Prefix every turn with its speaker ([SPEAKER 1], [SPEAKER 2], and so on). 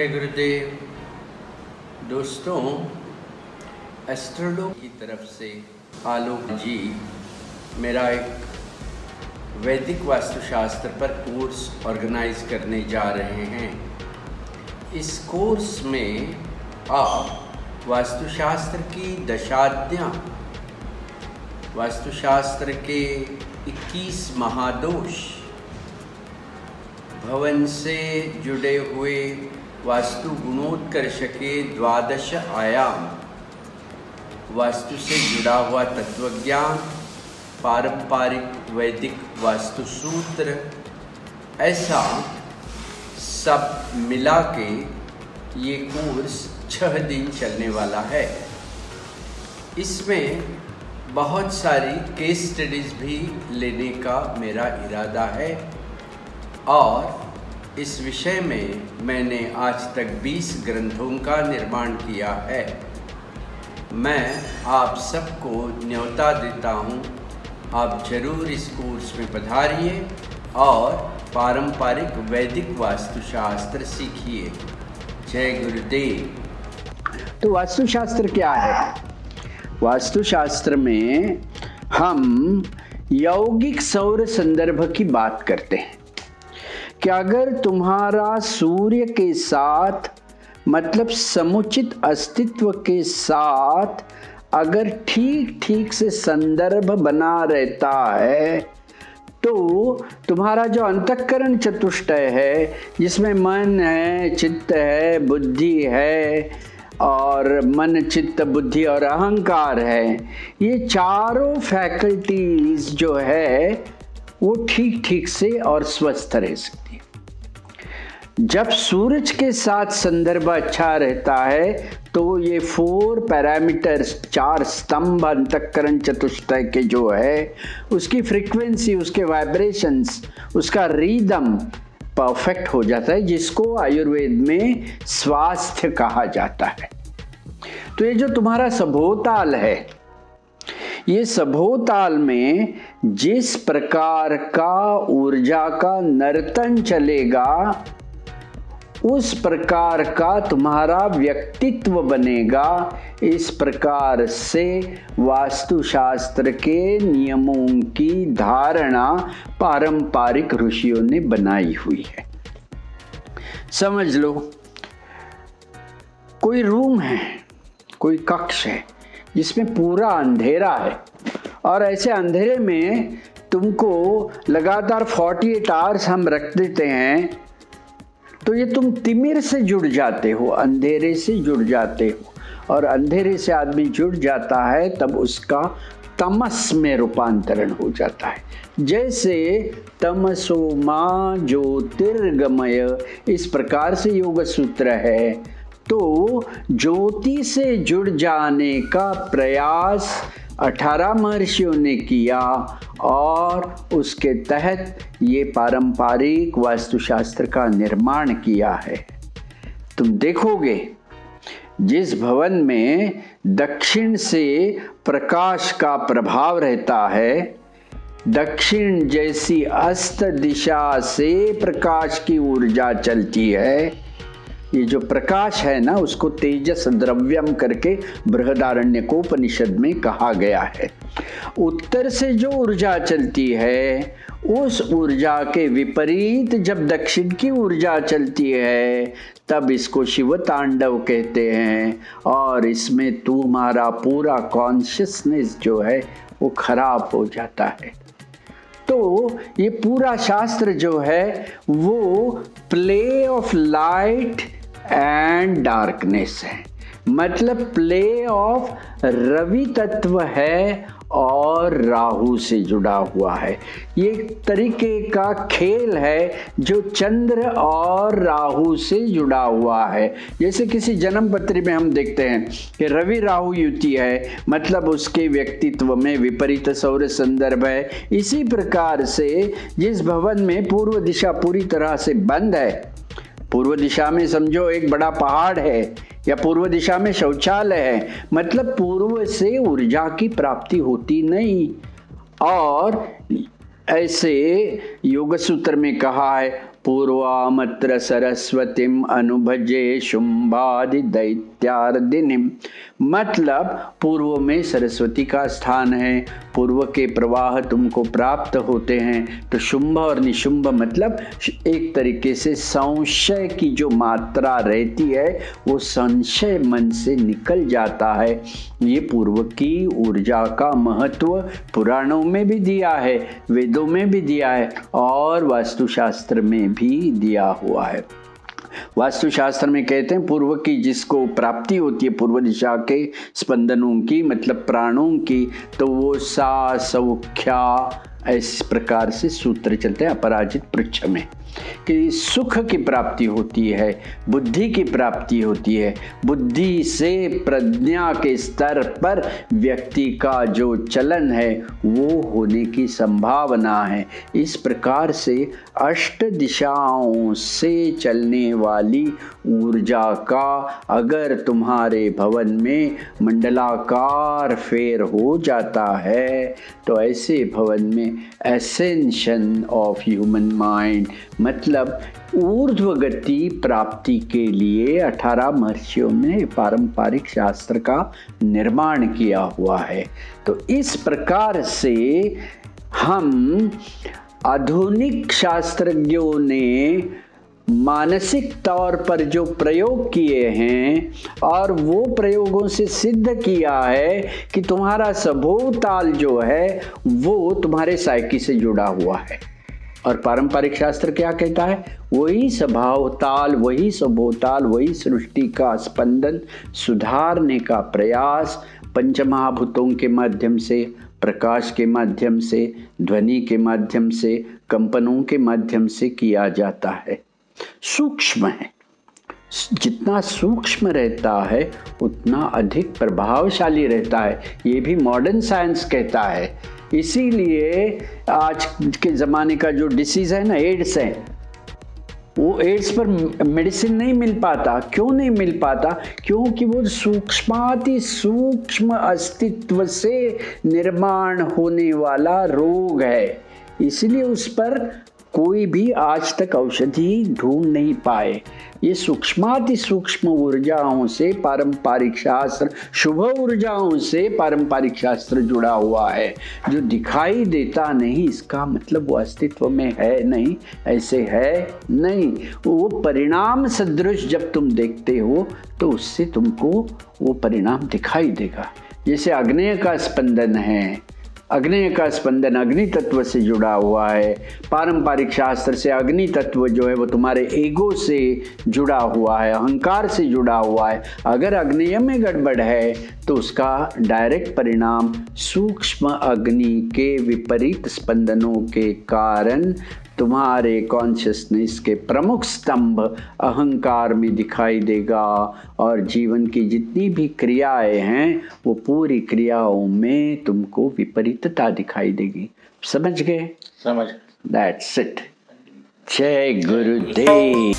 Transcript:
[SPEAKER 1] जय गुरुदेव, दोस्तों एस्ट्रोलो की तरफ़ से आलोक जी मेरा एक वैदिक वास्तुशास्त्र पर कोर्स ऑर्गेनाइज करने जा रहे हैं। इस कोर्स में आप वास्तुशास्त्र की दशाद्याँ, वास्तुशास्त्र के 21 महादोष, भवन से जुड़े हुए वास्तु गुणोत्कर्ष के द्वादश आयाम। वास्तु से जुड़ा हुआ तत्वज्ञान, पारंपरिक वैदिक वास्तु सूत्र, ऐसा सब मिला के ये कोर्स छह दिन चलने वाला है। इसमें बहुत सारी केस स्टडीज़ भी लेने का मेरा इरादा है और इस विषय में मैंने आज तक 20 ग्रंथों का निर्माण किया है। मैं आप सबको न्योता देता हूँ। आप ज़रूर इस कोर्स में पधारिए और पारंपरिक वैदिक वास्तुशास्त्र सीखिए। जय गुरुदेव।
[SPEAKER 2] तो वास्तुशास्त्र क्या है? वास्तुशास्त्र में हम यौगिक सौर संदर्भ की बात करते हैं। कि अगर तुम्हारा सूर्य के साथ मतलब समुचित अस्तित्व के साथ, अगर ठीक ठीक से संदर्भ बना रहता है तो तुम्हारा जो अंतकरण चतुष्टय है, जिसमें मन है, चित्त है, बुद्धि है, और मन, चित्त, बुद्धि और अहंकार है, ये चारों फैकल्टीज जो है, वो ठीक ठीक से और स्वस्थ रह सकती जब सूरज के साथ संदर्भ अच्छा रहता है तो ये फोर पैरामीटर्स, चार स्तंभ अंतकरण चतुष्टय के जो है, उसकी फ्रीक्वेंसी उसके वाइब्रेशंस उसका रीदम परफेक्ट हो जाता है, जिसको आयुर्वेद में स्वास्थ्य कहा जाता है। तो ये जो तुम्हारा सभोताल है, ये सभोताल में जिस प्रकार का ऊर्जा का नर्तन चलेगा उस प्रकार का तुम्हारा व्यक्तित्व बनेगा। इस प्रकार से वास्तुशास्त्र के नियमों की धारणा पारंपरिक ऋषियों ने बनाई हुई है। समझ लो, कोई रूम है, कोई कक्ष है, जिसमें पूरा अंधेरा है, और ऐसे अंधेरे में तुमको लगातार 48 आवर्स हम रख देते हैं। तो ये तुम तिमिर से जुड़ जाते हो, अंधेरे से जुड़ जाते हो। और अंधेरे से आदमी जुड़ जाता है, तब उसका तमस में रूपांतरण हो जाता है। जैसे तमसो माँ ज्योतिर्गमय, इस प्रकार से योग सूत्र है। तो ज्योति से जुड़ जाने का प्रयास अठारह महर्षियों ने किया और उसके तहत ये पारंपरिक वास्तुशास्त्र का निर्माण किया है। तुम देखोगे, जिस भवन में दक्षिण से प्रकाश का प्रभाव रहता है, दक्षिण जैसी अस्त दिशा से प्रकाश की ऊर्जा चलती है ये जो प्रकाश है ना, उसको तेजस द्रव्यम करके बृहदारण्य को उपनिषद में कहा गया है। उत्तर से जो ऊर्जा चलती है, उस ऊर्जा के विपरीत जब दक्षिण की ऊर्जा चलती है, तब इसको शिव तांडव कहते हैं। और इसमें तुम्हारा पूरा कॉन्शियसनेस जो है, वो खराब हो जाता है। तो ये पूरा शास्त्र जो है, वो play of light and darkness है। मतलब प्ले ऑफ़ रवि तत्व है और राहु से जुड़ा हुआ है। ये तरीके का खेल है जो चंद्र और राहु से जुड़ा हुआ है। जैसे किसी जन्म पत्री में हम देखते हैं कि रवि राहु युति है मतलब उसके व्यक्तित्व में विपरीत सौर संदर्भ है। इसी प्रकार से जिस भवन में पूर्व दिशा पूरी तरह से बंद है पूर्व दिशा में समझो एक बड़ा पहाड़ है, या पूर्व दिशा में शौचालय है मतलब पूर्व से ऊर्जा की प्राप्ति होती नहीं। और ऐसे योग सूत्र में कहा है, पूर्वामत्र सरस्वतीम अनुभजे शुंभादि दैत्यार्दिनीम मतलब पूर्व में सरस्वती का स्थान है पूर्व के प्रवाह तुमको प्राप्त होते हैं। तो शुंभ और निशुंभ मतलब एक तरीके से संशय की जो मात्रा रहती है, वो संशय मन से निकल जाता है। ये पूर्व की ऊर्जा का महत्व पुराणों में भी दिया है, वेदों में भी दिया है और वास्तुशास्त्र में भी दिया हुआ है। वास्तुशास्त्र में कहते हैं, पूर्व की जिसको प्राप्ति होती है, पूर्व दिशा के स्पंदनों की मतलब प्राणों की तो वो सा सौख्या इस प्रकार से सूत्र चलते हैं अपराजित पृक्ष में। कि सुख की प्राप्ति होती है, बुद्धि की प्राप्ति होती है। बुद्धि से प्रज्ञा के स्तर पर व्यक्ति का जो चलन है, वो होने की संभावना है। इस प्रकार से अष्ट दिशाओं से चलने वाली ऊर्जा का अगर तुम्हारे भवन में मंडलाकार फेर हो जाता है तो ऐसे भवन में एसेंशन ऑफ़ ह्यूमन माइंड मतलब ऊर्ध्व गति प्राप्ति के लिए अठारह महर्षियों ने पारंपरिक शास्त्र का निर्माण किया हुआ है। तो इस प्रकार से हम आधुनिक शास्त्रज्ञों ने मानसिक तौर पर जो प्रयोग किए हैं और वो प्रयोगों से सिद्ध किया है कि तुम्हारा सभोताल जो है, वो तुम्हारे साइकी से जुड़ा हुआ है। और पारंपरिक शास्त्र क्या कहता है? वही स्वभाव ताल, वही स्वभोताल वही सृष्टि का स्पंदन, सुधारने का प्रयास, पंचमहाभूतों के माध्यम से, प्रकाश के माध्यम से, ध्वनि के माध्यम से, कंपनों के माध्यम से किया जाता है। सूक्ष्म है। जितना सूक्ष्म रहता है, उतना अधिक प्रभावशाली रहता है। ये भी मॉडर्न साइंस कहता है। इसीलिए आज के ज़माने का जो डिसीज़ है ना एड्स है, वो एड्स पर मेडिसिन नहीं मिल पाता। क्यों नहीं मिल पाता? क्योंकि वो सूक्ष्माति सूक्ष्म अस्तित्व से निर्माण होने वाला रोग है। इसलिए उस पर कोई भी आज तक औषधि ढूंढ नहीं पाए। ये सूक्ष्माति सूक्ष्म ऊर्जाओं से पारंपरिक शास्त्र, शुभ ऊर्जाओं से पारंपरिक शास्त्र जुड़ा हुआ है। जो दिखाई देता नहीं, इसका मतलब वो अस्तित्व में है नहीं, ऐसे है नहीं। वो परिणाम सदृश जब तुम देखते हो तो उससे तुमको वो परिणाम दिखाई देगा। जैसे अग्नेय का स्पंदन है अग्नि का स्पंदन अग्नि तत्व से जुड़ा हुआ है। पारंपरिक शास्त्र से अग्नि तत्व जो है वो तुम्हारे ईगो से जुड़ा हुआ है, अहंकार से जुड़ा हुआ है। अगर अग्नि में गड़बड़ है तो उसका डायरेक्ट परिणाम सूक्ष्म अग्नि के विपरीत स्पंदनों के कारण तुम्हारे कॉन्शियसनेस के प्रमुख स्तंभ अहंकार में दिखाई देगा और जीवन की जितनी भी क्रियाएँ हैं वो पूरी क्रियाओं में तुमको विपरीतता दिखाई देगी। समझ गए?
[SPEAKER 3] समझ
[SPEAKER 2] दैट्स इट जय गुरुदेव।